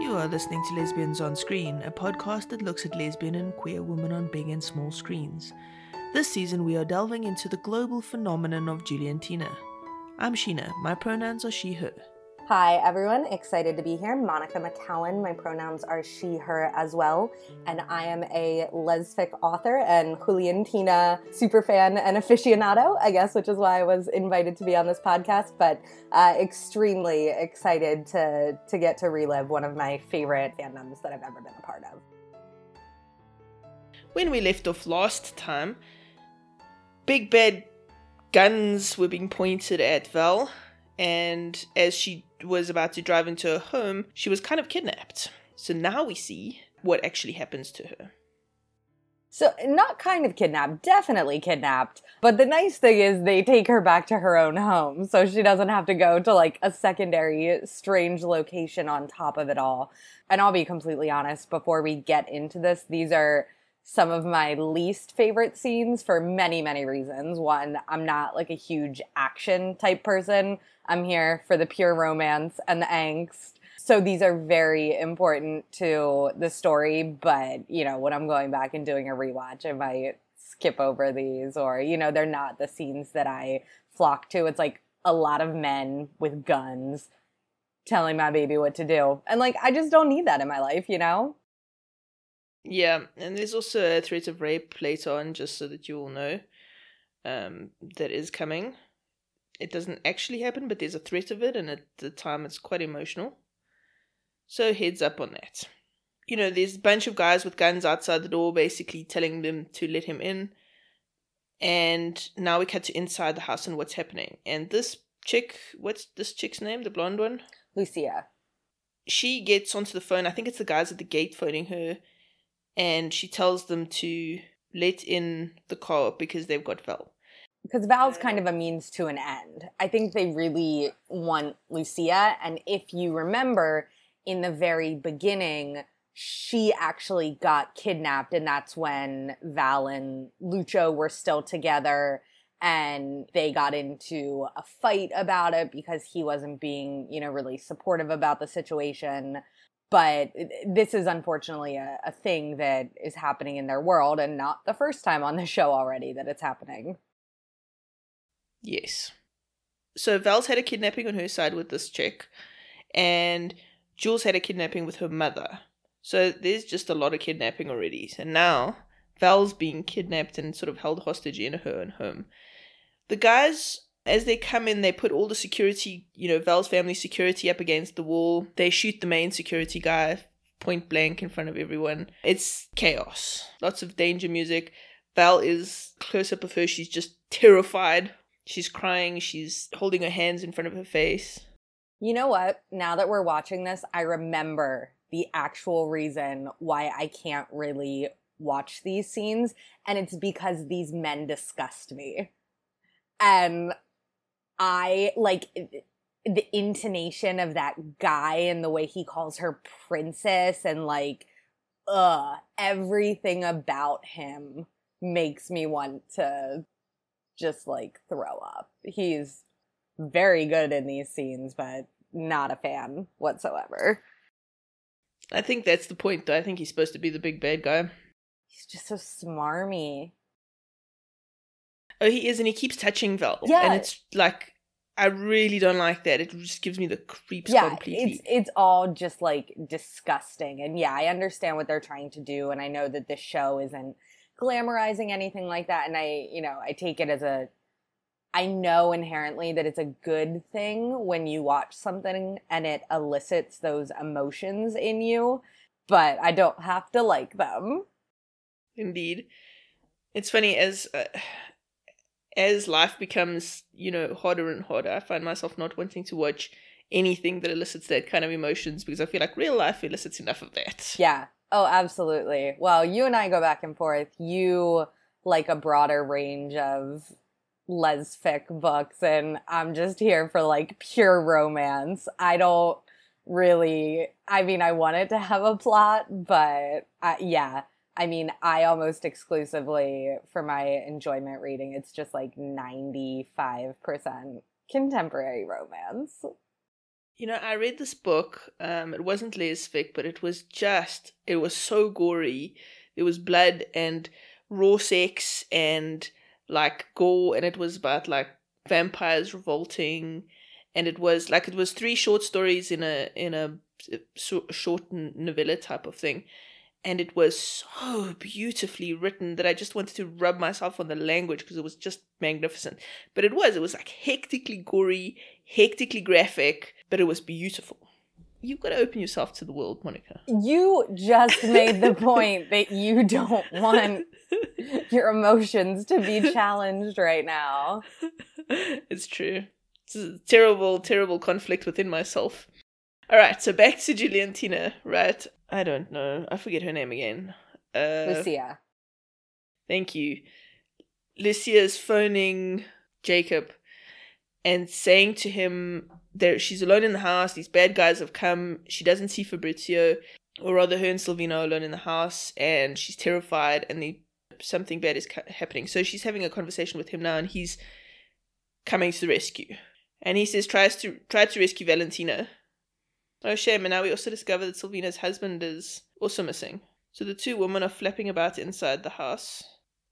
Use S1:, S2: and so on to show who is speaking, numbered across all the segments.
S1: You are listening to Lesbians on Screen, a podcast that looks at lesbian and queer women on big and small screens. This season, we are delving into the global phenomenon of Juliantina. I'm Sheena. My pronouns are she, her.
S2: Hi, everyone. Excited to be here. Monica McCallan. My pronouns are she, her as well. And I am a lesfic author and Juliantina superfan and aficionado, I guess, which is why I was invited to be on this podcast. But uh, extremely excited to, to get to relive one of my favorite fandoms that I've ever been a part of.
S1: When we left off last time, big bad guns were being pointed at Val and as she was about to drive into her home, she was kind of kidnapped. So now we see what actually happens to her.
S2: So, not kind of kidnapped, definitely kidnapped. But the nice thing is they take her back to her own home so she doesn't have to go to like a secondary strange location on top of it all. And I'll be completely honest, before we get into this, these are some of my least favorite scenes for many, many reasons. One, I'm not like a huge action type person. I'm here for the pure romance and the angst. So these are very important to the story, but you know, when I'm going back and doing a rewatch, I might skip over these or you know, they're not the scenes that I flock to. It's like a lot of men with guns telling my baby what to do. And like I just don't need that in my life, you know?
S1: Yeah, and there's also a threat of rape later on, just so that you all know. Um, that is coming it doesn't actually happen, but there's a threat of it, and at the time it's quite emotional. So heads up on that. You know, there's a bunch of guys with guns outside the door basically telling them to let him in. And now we cut to inside the house and what's happening. And this chick, what's this chick's name? The blonde one?
S2: Lucia.
S1: She gets onto the phone. I think it's the guys at the gate phoning her. And she tells them to let in the car because they've got Val
S2: because Val's kind of a means to an end. I think they really want Lucia. And if you remember, in the very beginning, she actually got kidnapped, and that's when Val and Lucho were still together. And they got into a fight about it because he wasn't being, you know, really supportive about the situation. But this is unfortunately a, a thing that is happening in their world, and not the first time on the show already that it's happening.
S1: Yes. So Val's had a kidnapping on her side with this chick, and Jules had a kidnapping with her mother. So there's just a lot of kidnapping already. And now Val's being kidnapped and sort of held hostage in her own home. The guys, as they come in, they put all the security, you know, Val's family security up against the wall. They shoot the main security guy point blank in front of everyone. It's chaos. Lots of danger music. Val is close up of her. She's just terrified She's crying, she's holding her hands in front of her face.
S2: You know what? Now that we're watching this, I remember the actual reason why I can't really watch these scenes, and it's because these men disgust me. And I like the intonation of that guy and the way he calls her princess and like uh everything about him makes me want to just like throw up. He's very good in these scenes, but not a fan whatsoever.
S1: I think that's the point, though. I think he's supposed to be the big bad guy.
S2: He's just so smarmy.
S1: Oh, he is, and he keeps touching Val. Yeah. And it's like, I really don't like that. It just gives me the creeps yeah, completely.
S2: It's, it's all just like disgusting. And yeah, I understand what they're trying to do. And I know that this show isn't glamorizing anything like that and i you know i take it as a i know inherently that it's a good thing when you watch something and it elicits those emotions in you but i don't have to like them
S1: indeed it's funny as uh, as life becomes you know harder and harder i find myself not wanting to watch anything that elicits that kind of emotions because i feel like real life elicits enough of that
S2: yeah Oh, absolutely. Well, you and I go back and forth. You like a broader range of lesfic books, and I'm just here for like pure romance. I don't really, I mean, I want it to have a plot, but uh, yeah. I mean, I almost exclusively, for my enjoyment reading, it's just like 95% contemporary romance.
S1: You know, I read this book. Um, it wasn't lesfic, but it was just, it was so gory. There was blood and raw sex and like gore, and it was about like vampires revolting, and it was like it was three short stories in a in a short novella type of thing, and it was so beautifully written that I just wanted to rub myself on the language because it was just magnificent. But it was, it was like hectically gory, hectically graphic, but it was beautiful. You've got to open yourself to the world, Monica.
S2: You just made the point that you don't want your emotions to be challenged right now.
S1: It's true. It's a terrible, terrible conflict within myself. All right, so back to Juliantina, right? I don't know. I forget her name again.
S2: Uh, Lucia.
S1: Thank you. Lucia's phoning Jacob and saying to him that she's alone in the house. These bad guys have come. She doesn't see Fabrizio, or rather, her and Sylvina are alone in the house, and she's terrified. And the, something bad is ca- happening. So she's having a conversation with him now, and he's coming to the rescue. And he says tries to try to rescue Valentina. Oh shame! And now we also discover that Sylvina's husband is also missing. So the two women are flapping about inside the house.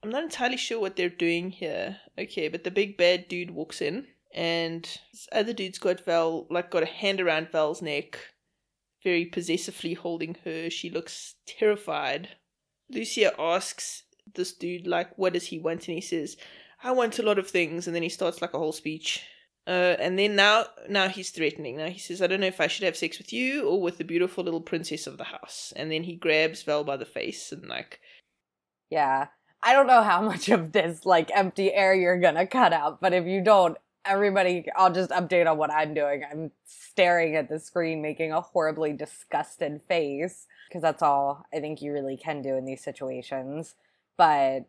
S1: I'm not entirely sure what they're doing here. Okay, but the big bad dude walks in and this other dude's got Val like got a hand around Val's neck, very possessively holding her. She looks terrified. Lucia asks this dude like what does he want and he says, I want a lot of things and then he starts like a whole speech. Uh, and then now now he's threatening. Now he says, I don't know if I should have sex with you or with the beautiful little princess of the house. And then he grabs Val by the face and like
S2: Yeah. I don't know how much of this like empty air you're gonna cut out, but if you don't, everybody, I'll just update on what I'm doing. I'm staring at the screen, making a horribly disgusted face, because that's all I think you really can do in these situations. But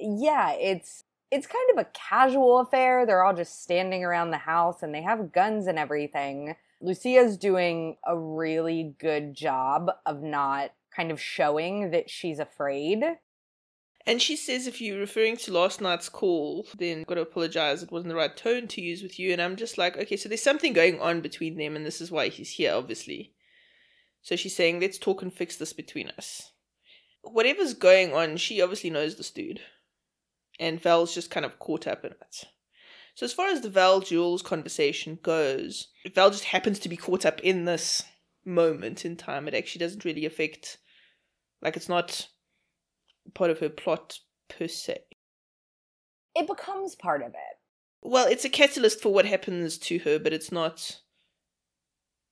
S2: yeah, it's it's kind of a casual affair. They're all just standing around the house and they have guns and everything. Lucia's doing a really good job of not kind of showing that she's afraid.
S1: And she says, if you're referring to last night's call, then got to apologize. It wasn't the right tone to use with you. And I'm just like, okay, so there's something going on between them, and this is why he's here, obviously. So she's saying, let's talk and fix this between us. Whatever's going on, she obviously knows this dude. And Val's just kind of caught up in it. So as far as the Val Jules conversation goes, Val just happens to be caught up in this moment in time. It actually doesn't really affect, like, it's not part of her plot per se.
S2: It becomes part of it.
S1: Well, it's a catalyst for what happens to her, but it's not,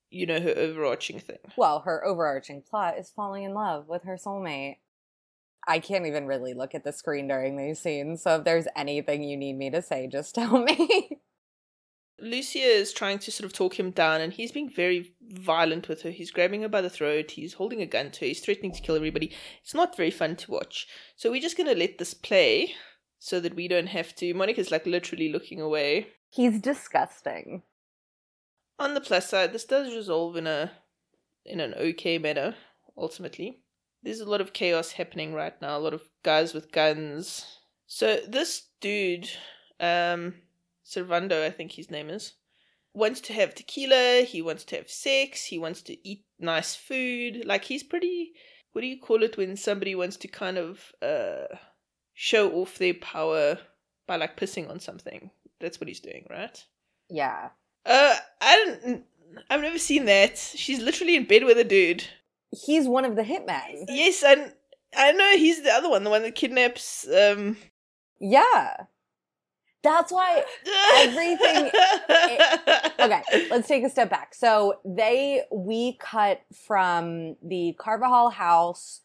S1: you know, her overarching thing.
S2: Well, her overarching plot is falling in love with her soulmate. I can't even really look at the screen during these scenes, so if there's anything you need me to say, just tell me.
S1: Lucia is trying to sort of talk him down, and he's being very violent with her. He's grabbing her by the throat, he's holding a gun to her, he's threatening to kill everybody. It's not very fun to watch. So we're just gonna let this play so that we don't have to. Monica's like literally looking away.
S2: He's disgusting.
S1: On the plus side, this does resolve in a in an okay manner, ultimately. There's a lot of chaos happening right now, a lot of guys with guns. So this dude, um, Servando, I think his name is, wants to have tequila, he wants to have sex, he wants to eat nice food. Like he's pretty what do you call it when somebody wants to kind of uh show off their power by like pissing on something. That's what he's doing, right?
S2: Yeah.
S1: Uh I don't I've never seen that. She's literally in bed with a dude.
S2: He's one of the hitmen.
S1: Yes, and I know he's the other one, the one that kidnaps um
S2: Yeah. That's why everything. it, okay, let's take a step back. So they we cut from the Carvajal house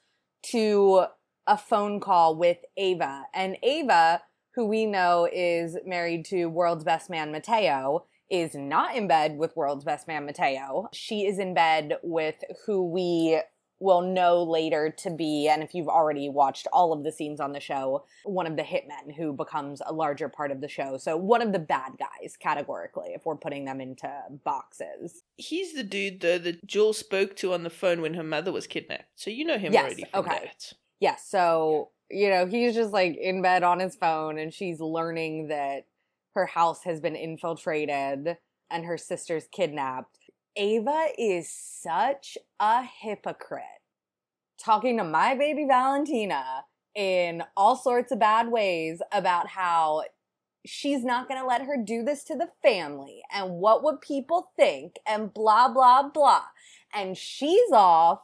S2: to a phone call with Ava, and Ava, who we know is married to World's Best Man Mateo, is not in bed with World's Best Man Mateo. She is in bed with who we will know later to be, and if you've already watched all of the scenes on the show, one of the hitmen who becomes a larger part of the show. So one of the bad guys, categorically, if we're putting them into boxes.
S1: He's the dude though that Jules spoke to on the phone when her mother was kidnapped. So you know him yes, already. okay. That.
S2: Yes. So you know he's just like in bed on his phone, and she's learning that her house has been infiltrated and her sister's kidnapped. Ava is such a hypocrite. Talking to my baby Valentina in all sorts of bad ways about how she's not going to let her do this to the family and what would people think and blah, blah, blah. And she's off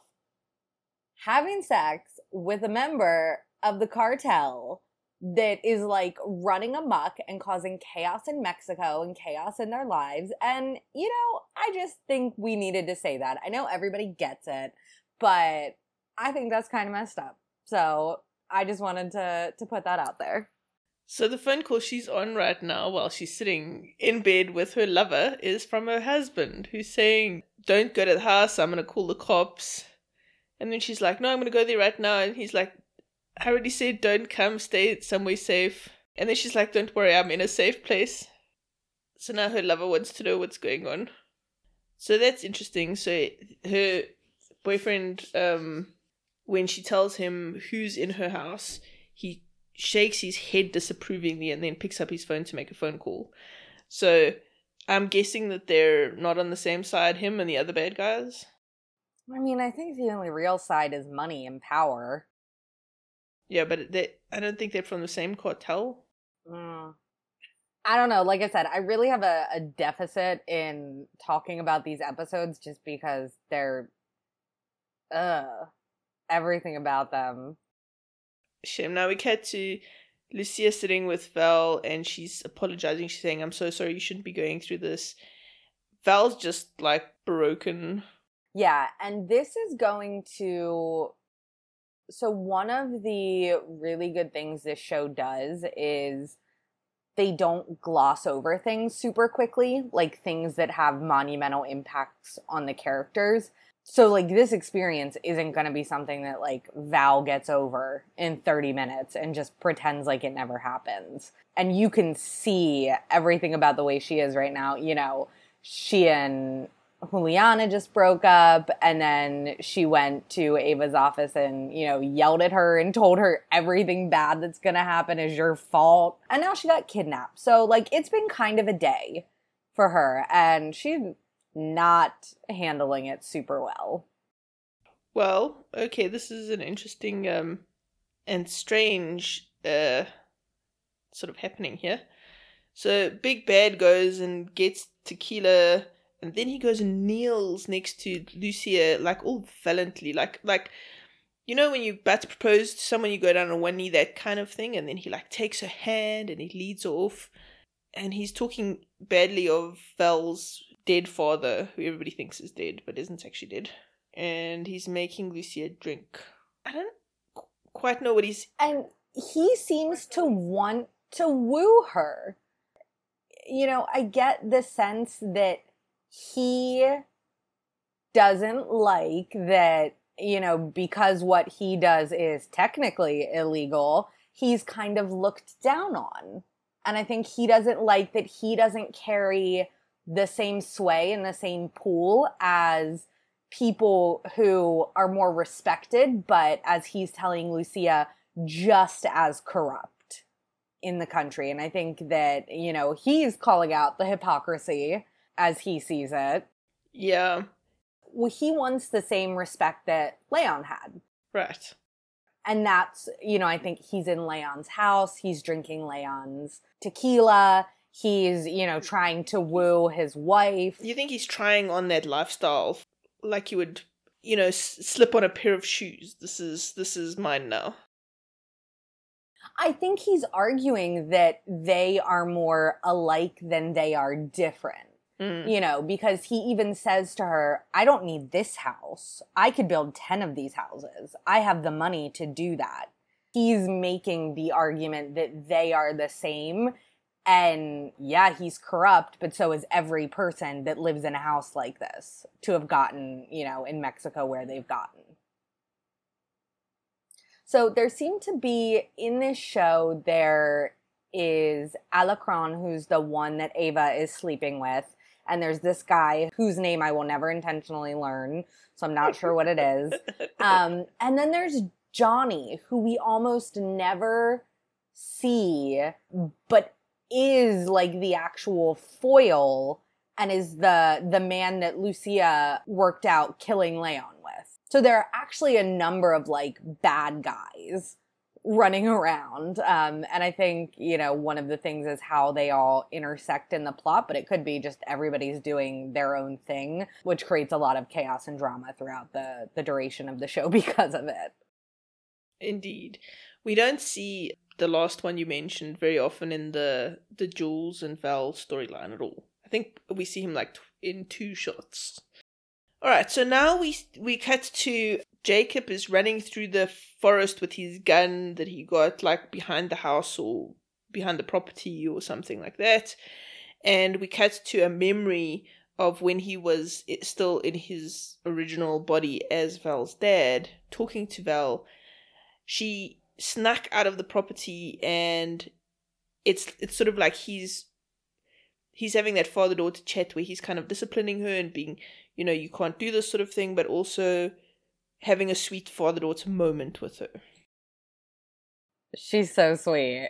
S2: having sex with a member of the cartel that is like running amok and causing chaos in Mexico and chaos in their lives. And, you know, I just think we needed to say that. I know everybody gets it, but I think that's kind of messed up. So I just wanted to to put that out there.
S1: So the phone call she's on right now while she's sitting in bed with her lover is from her husband who's saying, Don't go to the house, I'm gonna call the cops. And then she's like, No, I'm gonna go there right now and he's like, I already said don't come, stay somewhere safe. And then she's like, Don't worry, I'm in a safe place. So now her lover wants to know what's going on. So that's interesting. So her boyfriend, um, when she tells him who's in her house, he shakes his head disapprovingly and then picks up his phone to make a phone call. So I'm guessing that they're not on the same side, him and the other bad guys.
S2: I mean, I think the only real side is money and power.
S1: Yeah, but they, I don't think they're from the same cartel.
S2: Mm. I don't know. Like I said, I really have a, a deficit in talking about these episodes just because they're, uh, everything about them.
S1: Shame. Now we cut to Lucia sitting with Val and she's apologizing. She's saying, I'm so sorry, you shouldn't be going through this. Val's just like broken.
S2: Yeah, and this is going to. So, one of the really good things this show does is they don't gloss over things super quickly, like things that have monumental impacts on the characters so like this experience isn't going to be something that like Val gets over in 30 minutes and just pretends like it never happens. And you can see everything about the way she is right now, you know, she and Juliana just broke up and then she went to Ava's office and, you know, yelled at her and told her everything bad that's going to happen is your fault. And now she got kidnapped. So like it's been kind of a day for her and she's not handling it super well.
S1: Well, okay, this is an interesting um and strange uh sort of happening here. So Big Bad goes and gets tequila and then he goes and kneels next to Lucia like all valiantly like like you know when you about to propose to someone you go down on one knee that kind of thing and then he like takes her hand and he leads off and he's talking badly of Val's dead father, who everybody thinks is dead but isn't actually dead, and he's making Lucia drink. I don't qu- quite know what he's.
S2: And he seems to want to woo her. You know, I get the sense that he doesn't like that, you know, because what he does is technically illegal, he's kind of looked down on. And I think he doesn't like that he doesn't carry the same sway in the same pool as people who are more respected, but as he's telling Lucia, just as corrupt in the country. And I think that, you know, he's calling out the hypocrisy as he sees it.
S1: Yeah.
S2: Well, he wants the same respect that Leon had.
S1: Right.
S2: And that's, you know, I think he's in Leon's house, he's drinking Leon's tequila he's you know trying to woo his wife
S1: you think he's trying on that lifestyle like you would you know s- slip on a pair of shoes this is this is mine now
S2: i think he's arguing that they are more alike than they are different
S1: mm.
S2: you know because he even says to her i don't need this house i could build 10 of these houses i have the money to do that he's making the argument that they are the same and yeah, he's corrupt, but so is every person that lives in a house like this to have gotten, you know, in Mexico where they've gotten. So there seemed to be in this show, there is Alarcón, who's the one that Ava is sleeping with. And there's this guy whose name I will never intentionally learn, so I'm not sure what it is. Um, and then there's Johnny, who we almost never see, but is like the actual foil and is the the man that Lucia worked out killing Leon with. So there are actually a number of like bad guys running around. Um, and I think, you know, one of the things is how they all intersect in the plot, but it could be just everybody's doing their own thing, which creates a lot of chaos and drama throughout the, the duration of the show because of it.
S1: Indeed. We don't see the last one you mentioned very often in the the Jules and Val storyline at all. I think we see him like in two shots. All right, so now we we cut to Jacob is running through the forest with his gun that he got like behind the house or behind the property or something like that. And we cut to a memory of when he was still in his original body as Val's dad, talking to Val. She snuck out of the property and it's it's sort of like he's he's having that father daughter chat where he's kind of disciplining her and being, you know, you can't do this sort of thing, but also having a sweet father daughter moment with her.
S2: She's so sweet.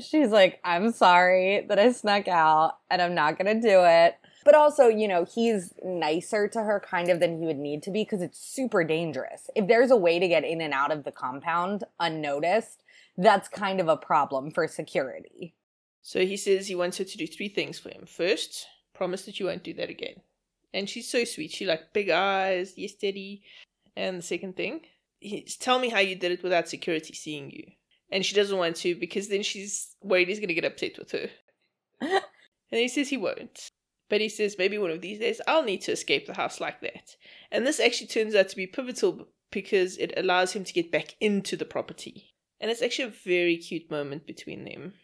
S2: She's like, I'm sorry that I snuck out and I'm not going to do it. But also, you know, he's nicer to her kind of than he would need to be because it's super dangerous. If there's a way to get in and out of the compound unnoticed, that's kind of a problem for security.
S1: So he says he wants her to do three things for him. First, promise that you won't do that again. And she's so sweet. She like big eyes, yes, steady. And the second thing, he's tell me how you did it without security seeing you. And she doesn't want to because then she's worried he's going to get upset with her. and he says he won't. But he says maybe one of these days I'll need to escape the house like that. And this actually turns out to be pivotal because it allows him to get back into the property. And it's actually a very cute moment between them.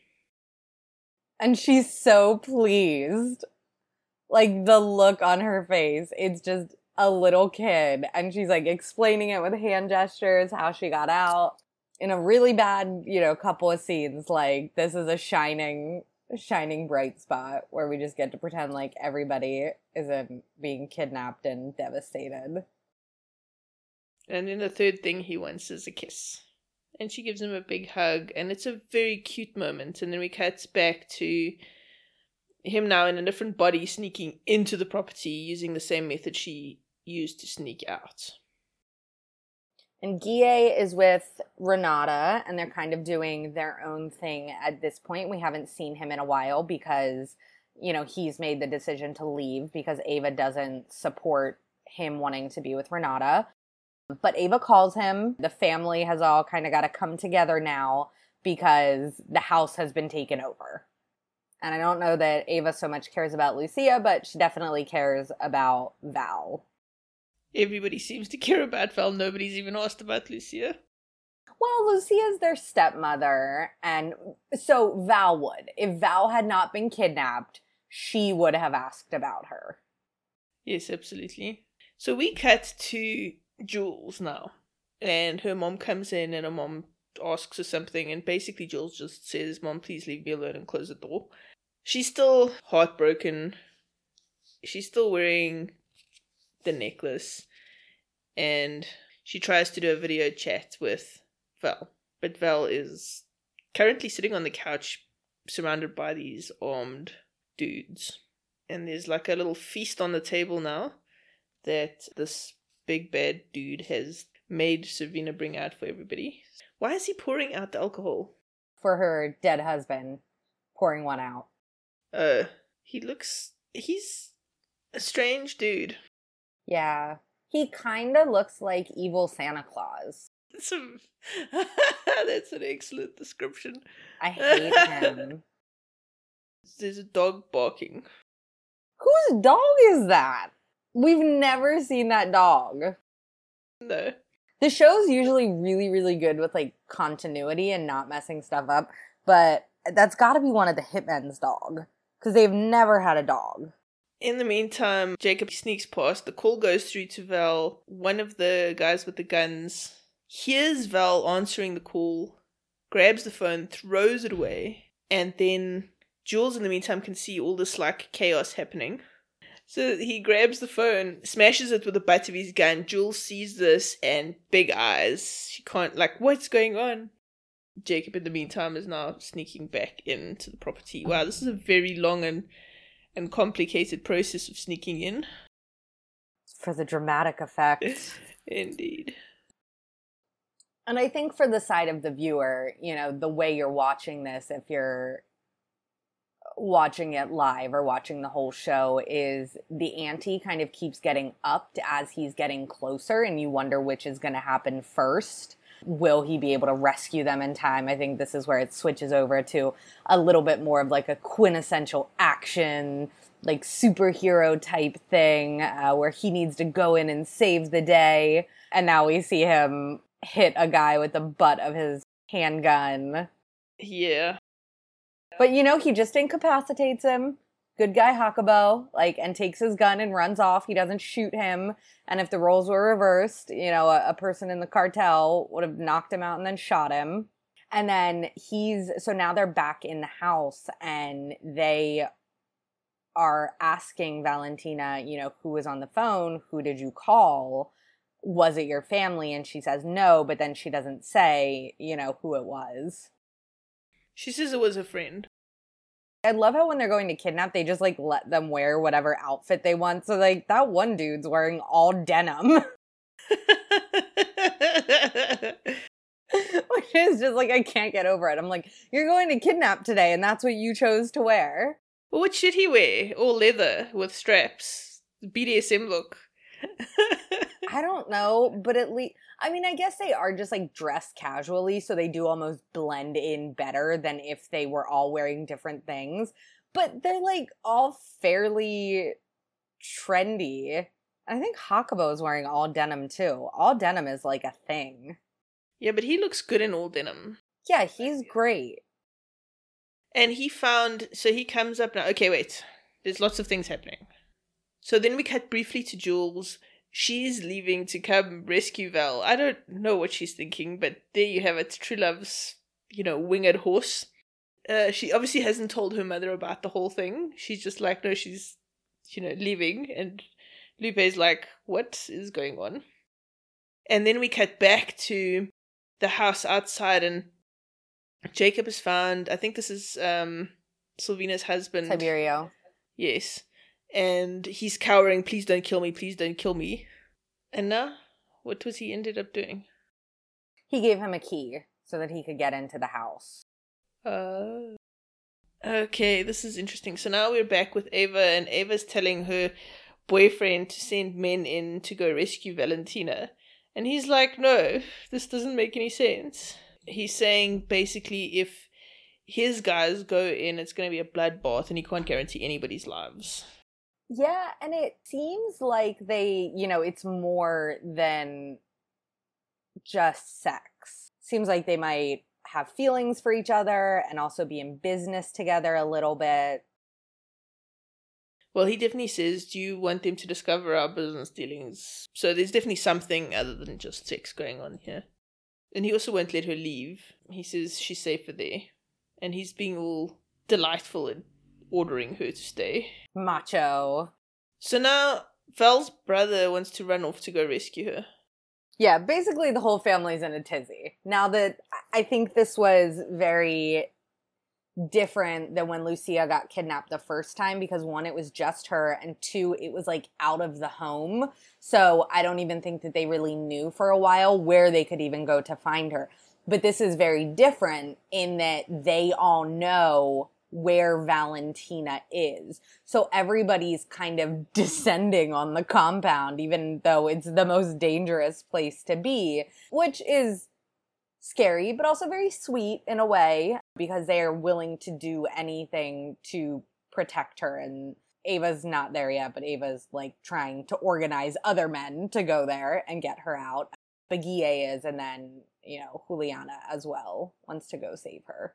S2: And she's so pleased. Like the look on her face, it's just a little kid. And she's like explaining it with hand gestures, how she got out in a really bad, you know, couple of scenes. Like this is a shining shining bright spot where we just get to pretend like everybody isn't being kidnapped and devastated.
S1: And then the third thing he wants is a kiss. And she gives him a big hug, and it's a very cute moment. And then we cut back to him now in a different body sneaking into the property using the same method she used to sneak out.
S2: And Guille is with Renata, and they're kind of doing their own thing at this point. We haven't seen him in a while because, you know, he's made the decision to leave because Ava doesn't support him wanting to be with Renata. But Ava calls him. The family has all kind of got to come together now because the house has been taken over. And I don't know that Ava so much cares about Lucia, but she definitely cares about Val.
S1: Everybody seems to care about Val. Nobody's even asked about Lucia.
S2: Well, Lucia's their stepmother, and so Val would. If Val had not been kidnapped, she would have asked about her.
S1: Yes, absolutely. So we cut to Jules now, and her mom comes in, and her mom asks her something, and basically Jules just says, "Mom, please leave me alone and close the door." She's still heartbroken. She's still wearing the necklace and she tries to do a video chat with Val. But Val is currently sitting on the couch surrounded by these armed dudes. And there's like a little feast on the table now that this big bad dude has made Savina bring out for everybody. Why is he pouring out the alcohol?
S2: For her dead husband, pouring one out.
S1: Uh, he looks. He's a strange dude.
S2: Yeah. He kind of looks like evil Santa Claus.
S1: That's, a, that's an excellent description.
S2: I hate him.
S1: There's a dog barking.
S2: Whose dog is that? We've never seen that dog.
S1: No.
S2: The show's usually really, really good with like continuity and not messing stuff up, but that's got to be one of the hitmen's dog because they've never had a dog.
S1: In the meantime, Jacob sneaks past. The call goes through to Val. One of the guys with the guns hears Val answering the call, grabs the phone, throws it away, and then Jules, in the meantime, can see all this like chaos happening. So he grabs the phone, smashes it with the butt of his gun. Jules sees this and big eyes. She can't, like, what's going on? Jacob, in the meantime, is now sneaking back into the property. Mm. Wow, this is a very long and and complicated process of sneaking in.
S2: For the dramatic effect.
S1: Indeed.
S2: And I think for the side of the viewer, you know, the way you're watching this, if you're watching it live or watching the whole show, is the ante kind of keeps getting upped as he's getting closer, and you wonder which is going to happen first. Will he be able to rescue them in time? I think this is where it switches over to a little bit more of like a quintessential action, like superhero type thing uh, where he needs to go in and save the day. And now we see him hit a guy with the butt of his handgun.
S1: Yeah.
S2: But you know, he just incapacitates him. Good guy Hakubo, like, and takes his gun and runs off. He doesn't shoot him. And if the roles were reversed, you know, a, a person in the cartel would have knocked him out and then shot him. And then he's so now they're back in the house and they are asking Valentina, you know, who was on the phone? Who did you call? Was it your family? And she says no, but then she doesn't say, you know, who it was.
S1: She says it was a friend.
S2: I love how when they're going to kidnap, they just like let them wear whatever outfit they want. So like that one dude's wearing all denim. Which is just like I can't get over it. I'm like, you're going to kidnap today, and that's what you chose to wear.
S1: Well, what should he wear? All leather with straps. BDSM look.
S2: I don't know, but at least I mean, I guess they are just like dressed casually, so they do almost blend in better than if they were all wearing different things. But they're like all fairly trendy. I think Hakubo is wearing all denim too. All denim is like a thing.
S1: Yeah, but he looks good in all denim.
S2: Yeah, he's great.
S1: And he found so he comes up now. Okay, wait. There's lots of things happening. So then we cut briefly to Jules she's leaving to come rescue Val. I don't know what she's thinking, but there you have it. True love's, you know, winged horse. Uh, she obviously hasn't told her mother about the whole thing. She's just like, no, she's, you know, leaving. And Lupe's like, what is going on? And then we cut back to the house outside, and Jacob is found. I think this is um Sylvina's husband.
S2: Tiberio.
S1: Yes and he's cowering, please don't kill me, please don't kill me. And now, what was he ended up doing?
S2: He gave him a key so that he could get into the house.
S1: Uh, okay, this is interesting. So now we're back with Ava, and Ava's telling her boyfriend to send men in to go rescue Valentina. And he's like, no, this doesn't make any sense. He's saying basically if his guys go in, it's going to be a bloodbath, and he can't guarantee anybody's lives.
S2: Yeah, and it seems like they, you know, it's more than just sex. Seems like they might have feelings for each other and also be in business together a little bit.
S1: Well, he definitely says, Do you want them to discover our business dealings? So there's definitely something other than just sex going on here. And he also won't let her leave. He says she's safer there. And he's being all delightful and ordering her to stay.
S2: Macho.
S1: So now Val's brother wants to run off to go rescue her.
S2: Yeah, basically the whole family's in a tizzy. Now that I think this was very different than when Lucia got kidnapped the first time because one, it was just her, and two, it was like out of the home. So I don't even think that they really knew for a while where they could even go to find her. But this is very different in that they all know where Valentina is. So everybody's kind of descending on the compound, even though it's the most dangerous place to be, which is scary, but also very sweet in a way because they are willing to do anything to protect her. And Ava's not there yet, but Ava's like trying to organize other men to go there and get her out. Baguille is, and then, you know, Juliana as well wants to go save her.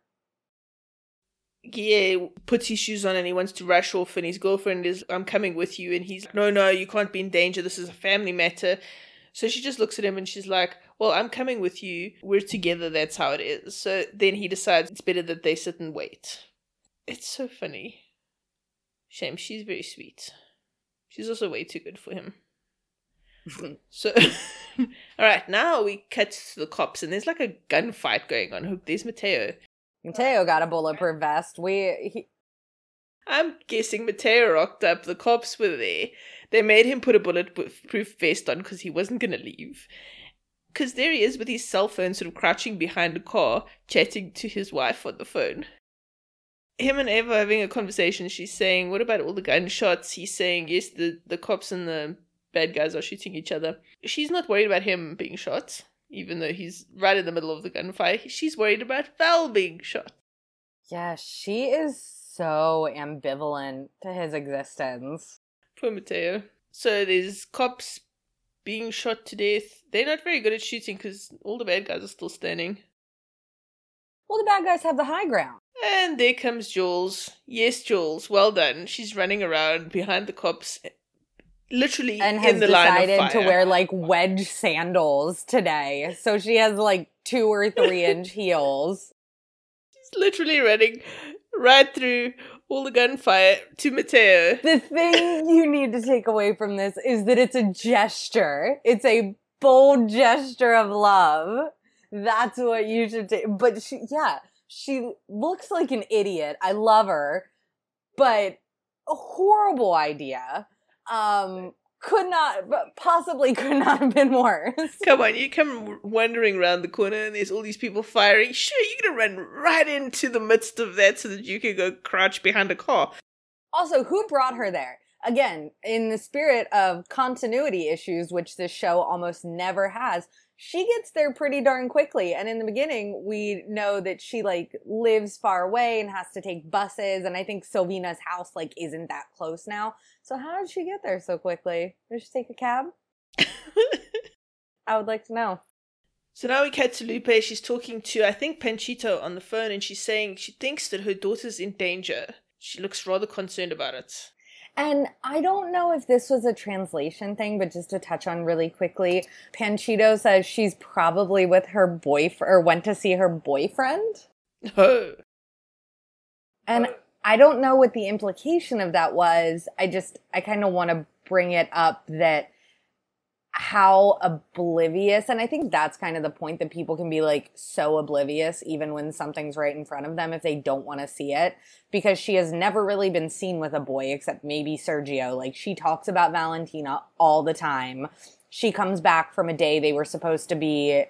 S1: Guille puts his shoes on and he wants to rush off, and his girlfriend is, I'm coming with you. And he's, No, no, you can't be in danger. This is a family matter. So she just looks at him and she's like, Well, I'm coming with you. We're together. That's how it is. So then he decides it's better that they sit and wait. It's so funny. Shame, she's very sweet. She's also way too good for him. so, all right, now we cut to the cops, and there's like a gunfight going on. There's Mateo,
S2: Mateo got a bulletproof vest. We he,
S1: I'm guessing Mateo rocked up. The cops were there. They made him put a bulletproof vest on because he wasn't going to leave. Because there he is with his cell phone sort of crouching behind a car, chatting to his wife on the phone. Him and Ava having a conversation. She's saying, What about all the gunshots? He's saying, Yes, the, the cops and the bad guys are shooting each other. She's not worried about him being shot, even though he's right in the middle of the gunfire. She's worried about Val being shot.
S2: Yeah, she is so ambivalent to his existence.
S1: Poor Mateo. So there's cops being shot to death. They're not very good at shooting because all the bad guys are still standing.
S2: Well, the bad guys have the high ground.
S1: And there comes Jules. Yes, Jules. Well done. She's running around behind the cops, literally
S2: and has
S1: in the
S2: decided
S1: line of
S2: to wear like wedge sandals today. So she has like two or three inch heels.
S1: She's literally running right through all the gunfire to Mateo.
S2: The thing you need to take away from this is that it's a gesture. It's a bold gesture of love. That's what you should take. But she, yeah, she looks like an idiot. I love her, but a horrible idea. Um, could not, but possibly could not have been worse.
S1: Come on, you come wandering around the corner and there's all these people firing. Sure, you're gonna run right into the midst of that so that you can go crouch behind a car.
S2: Also, who brought her there? Again, in the spirit of continuity issues, which this show almost never has, she gets there pretty darn quickly. And in the beginning, we know that she like lives far away and has to take buses. And I think Sylvina's house like isn't that close now. So how did she get there so quickly? Did she take a cab? I would like to know.
S1: So now we cut to Lupe. She's talking to, I think, Panchito on the phone, and she's saying she thinks that her daughter's in danger. She looks rather concerned about it.
S2: And I don't know if this was a translation thing, but just to touch on really quickly, Panchito says she's probably with her boyfriend or went to see her boyfriend. And I don't know what the implication of that was. I just, I kind of want to bring it up that how oblivious, and I think that's kind of the point that people can be like so oblivious even when something's right in front of them if they don't want to see it. Because she has never really been seen with a boy except maybe Sergio. Like she talks about Valentina all the time. She comes back from a day they were supposed to be,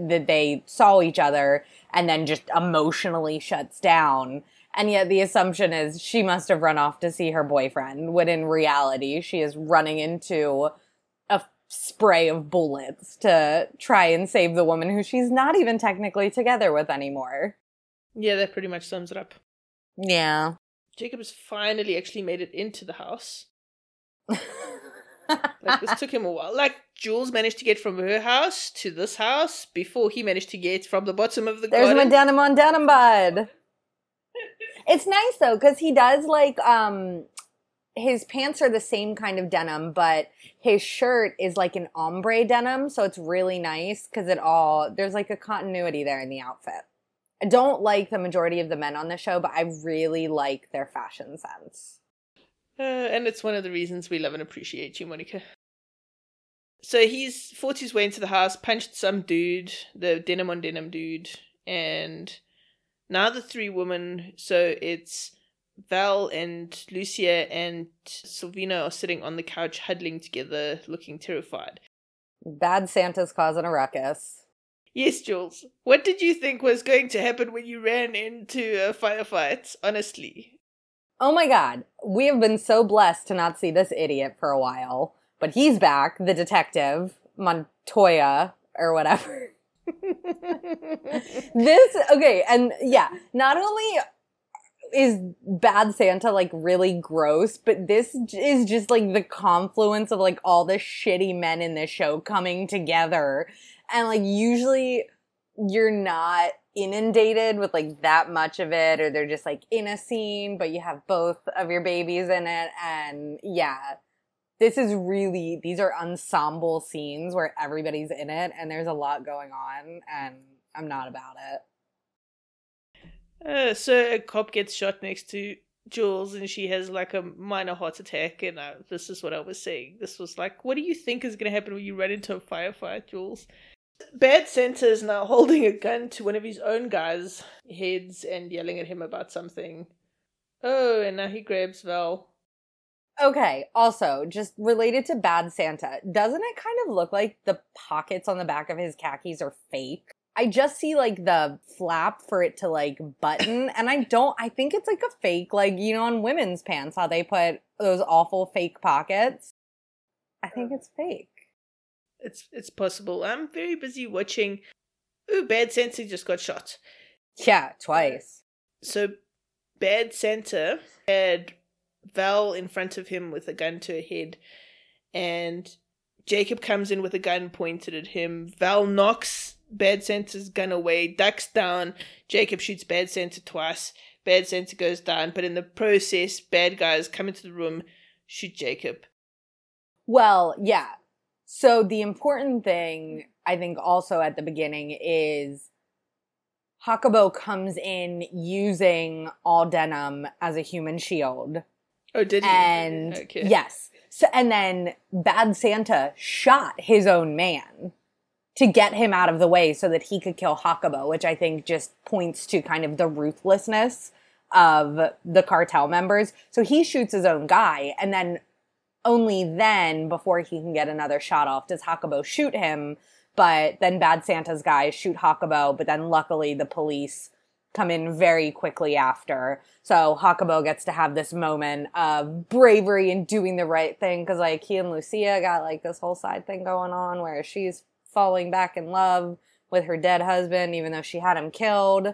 S2: that they saw each other and then just emotionally shuts down. And yet the assumption is she must have run off to see her boyfriend, when in reality she is running into spray of bullets to try and save the woman who she's not even technically together with anymore.
S1: Yeah, that pretty much sums it up.
S2: Yeah.
S1: Jacob has finally actually made it into the house. Like, this took him a while. Like, Jules managed to get from her house to this house before he managed to get from the bottom of the
S2: There's my
S1: garden.
S2: denim on denim, bud. It's nice though, because he does like um his pants are the same kind of denim, but his shirt is like an ombre denim, so it's really nice because it all there's like a continuity there in the outfit. I don't like the majority of the men on the show, but I really like their fashion sense.
S1: Uh, and it's one of the reasons we love and appreciate you, Monica. So he's fought his way into the house, punched some dude, the denim on denim dude, and now the three women, so it's Val and Lucia and Sylvina are sitting on the couch huddling together, looking terrified.
S2: Bad Santa's causing a ruckus.
S1: Yes, Jules. What did you think was going to happen when you ran into a firefight? Honestly.
S2: Oh my god, we have been so blessed to not see this idiot for a while. But he's back, the detective, Montoya, or whatever. this, okay, and yeah, not only is Bad Santa like really gross, but this is just like the confluence of like all the shitty men in this show coming together. And like usually you're not inundated with like that much of it or they're just like in a scene but you have both of your babies in it and yeah this is really these are ensemble scenes where everybody's in it and there's a lot going on and i'm not about it
S1: Uh, so a cop gets shot next to Jules, and she has like a minor heart attack. And uh, this is what I was saying. This was like, what do you think is going to happen when you run into a firefight, Jules? Bad Santa is now holding a gun to one of his own guys' heads and yelling at him about something. Oh, and now he grabs Val.
S2: Okay, also, just related to Bad Santa, doesn't it kind of look like the pockets on the back of his khakis are fake? I just see like the flap for it to like button, and I don't, I think it's like a fake, like, you know, on women's pants, how they put those awful fake pockets. I think it's fake.
S1: It's it's possible. I'm very busy watching. Ooh, Bad Santa just got shot.
S2: Yeah, twice.
S1: So, Bad Santa had Val in front of him with a gun to her head, and Jacob comes in with a gun pointed at him. Val knocks Bad Santa's gun away, ducks down. Jacob shoots Bad Santa twice. Bad Santa goes down, but in the process, bad guys come into the room, shoot Jacob.
S2: Well, yeah. So the important thing, I think, also at the beginning is Hakubo comes in using all denim as a human shield.
S1: Oh, did he?
S2: And
S1: Okay.
S2: yes. So and then Bad Santa shot his own man to get him out of the way so that he could kill Hakubo, which I think just points to kind of the ruthlessness of the cartel members. So he shoots his own guy and then only then before he can get another shot off does Hakubo shoot him, but then Bad Santa's guys shoot Hakubo, but then luckily the police come in very quickly after. So Hakubo gets to have this moment of bravery and doing the right thing because like he and Lucia got like this whole side thing going on where she's falling back in love with her dead husband even though she had him killed.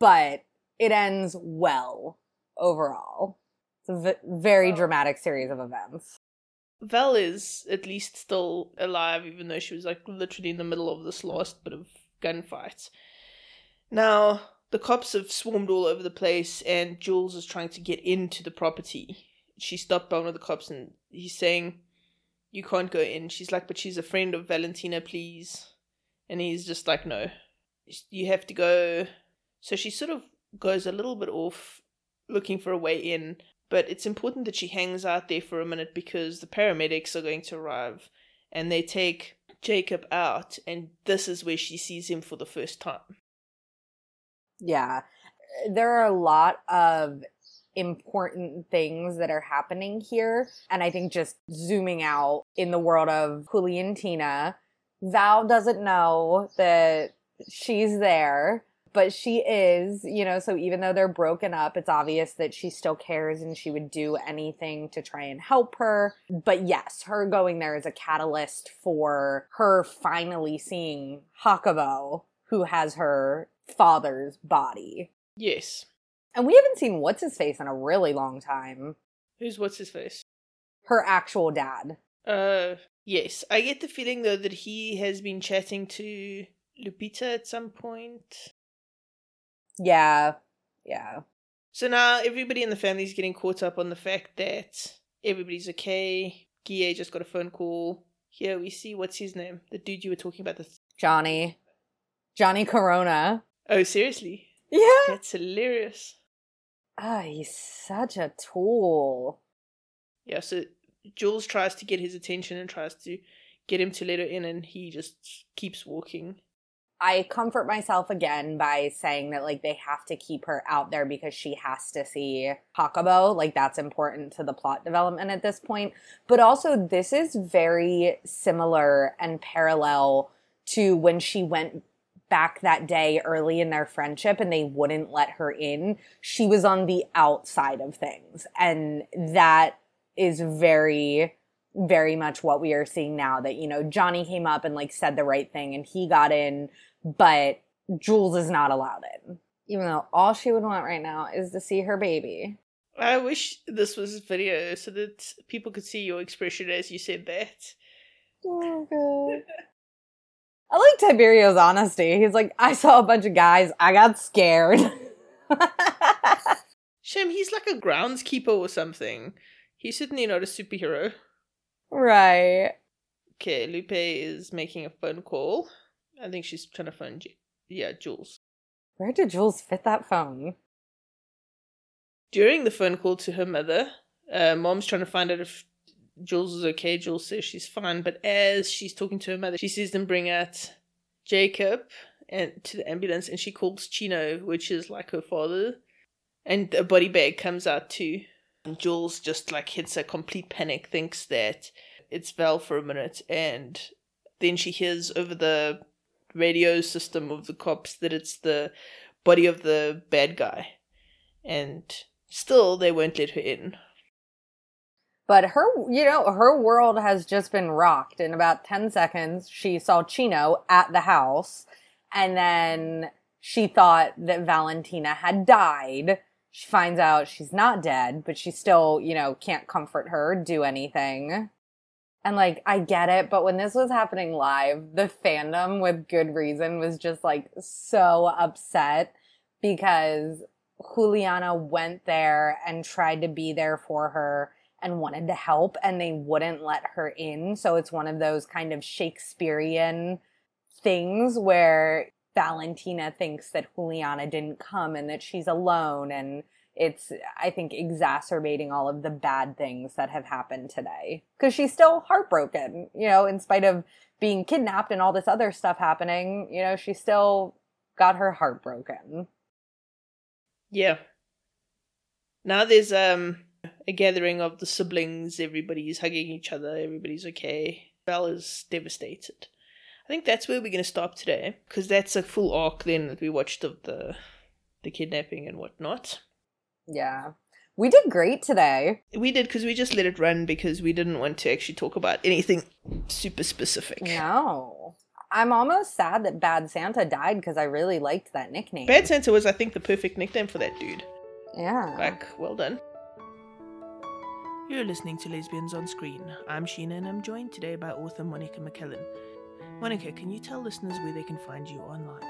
S2: But it ends well overall. It's a v- very dramatic series of events.
S1: Val is at least still alive, even though she was like literally in the middle of this last bit of gunfight. Now, the cops have swarmed all over the place, and Jules is trying to get into the property. She stopped by one of the cops, and he's saying, You can't go in. She's like, But she's a friend of Valentina, please. And he's just like, No, you have to go. So she sort of goes a little bit off looking for a way in, but it's important that she hangs out there for a minute because the paramedics are going to arrive and they take Jacob out, and this is where she sees him for the first time.
S2: Yeah. Eh, there are a lot of important things that are happening here. And I think just zooming out in the world of Julie and Tina, Val doesn't know that she's there, but she is, you know, so even though they're broken up, it's obvious that she still cares and she would do anything to try and help her. But yes, her going there is a catalyst for her finally seeing Hakubo, who has her father's body.
S1: Yes.
S2: And we haven't seen what's his face in a really long time.
S1: Who's what's his face?
S2: Her actual dad.
S1: Uh, yes. I get the feeling though that he has been chatting to Lupita at some point.
S2: Yeah. Yeah.
S1: So now everybody in the family is getting caught up on the fact that everybody's okay. Guille just got a phone call. Here we see what's his name? The dude you were talking about. The
S2: Johnny. Johnny Corona.
S1: Oh, seriously?
S2: Yeah.
S1: That's hilarious.
S2: Ah, he's such a tool.
S1: Yeah, so Jules tries to get his attention and tries to get him to let her in, and he just keeps walking.
S2: I comfort myself again by saying that like they have to keep her out there because she has to see Hakabo. Like that's important to the plot development at this point. But also this is very similar and parallel to when she went back that day early in their friendship and they wouldn't let her in. She was on the outside of things. And that is very very much what we are seeing now that you know Johnny came up and like said the right thing and he got in but Jules is not allowed in even though all she would want right now is to see her baby
S1: I wish this was video so that people could see your expression as you said that.
S2: oh god like Tiberio's honesty he's like I saw a bunch of guys I got scared
S1: Shame, he's like a groundskeeper or something. He's certainly not a superhero.
S2: right
S1: Okay, Lupe is making a phone call. I think she's trying to phone, J- yeah, Jules.
S2: where did Jules fit that phone
S1: During the phone call to her mother, uh, mom's trying to find out if Jules is okay. Jules says she's fine, but as she's talking to her mother, she sees them bring out Jacob and to the ambulance, and she calls Chino, which is like her father. And a body bag comes out too. And Jules just like hits a complete panic, thinks that it's Val for a minute, and then she hears over the radio system of the cops that it's the body of the bad guy. And still, they won't let her in.
S2: But her, you know, her world has just been rocked. In about 10 seconds, she saw Chino at the house, and then she thought that Valentina had died. She finds out she's not dead, but she still, you know, can't comfort her, do anything. And like, I get it, but when this was happening live, the fandom with good reason was just like so upset because Juliana went there and tried to be there for her and wanted to help and they wouldn't let her in. So it's one of those kind of Shakespearean things where Valentina thinks that Juliana didn't come and that she's alone and it's I think exacerbating all of the bad things that have happened today cuz she's still heartbroken, you know, in spite of being kidnapped and all this other stuff happening, you know, she still got her heart broken.
S1: Yeah. Now there's um a gathering of the siblings, everybody's hugging each other, everybody's okay. Val is devastated. I think that's where we're going to stop today because that's a full arc then that we watched of the the kidnapping and whatnot.
S2: Yeah. We did great today.
S1: We did because we just let it run because we didn't want to actually talk about anything super specific.
S2: No. I'm almost sad that Bad Santa died because I really liked that nickname.
S1: Bad Santa was, I think, the perfect nickname for that dude.
S2: Yeah.
S1: Like, well done. You're listening to Lesbians on Screen. I'm Sheena and I'm joined today by author Monica McCallan. Monica, can you tell listeners where they can find you online?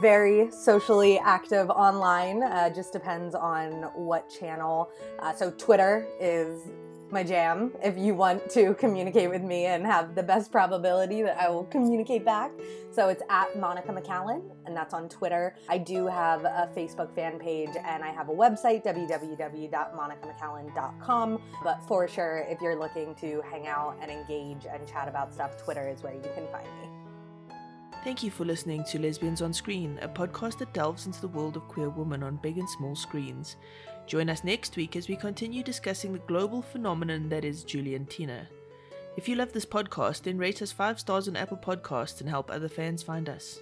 S2: Very socially active online. Uh, just depends on what channel. Uh, so Twitter is my jam. If you want to communicate with me and have the best probability that I will communicate back. So it's at Monica McCallan, and that's on Twitter. I do have a Facebook fan page and I have a website, www.monicamccallan.com. But for sure, if you're looking to hang out and engage and chat about stuff, Twitter is where you can find me.
S1: Thank you for listening to Lesbians on Screen, a podcast that delves into the world of queer women on big and small screens. Join us next week as we continue discussing the global phenomenon that is Juliantina. If you love this podcast, then rate us 5 stars on Apple Podcasts and help other fans find us.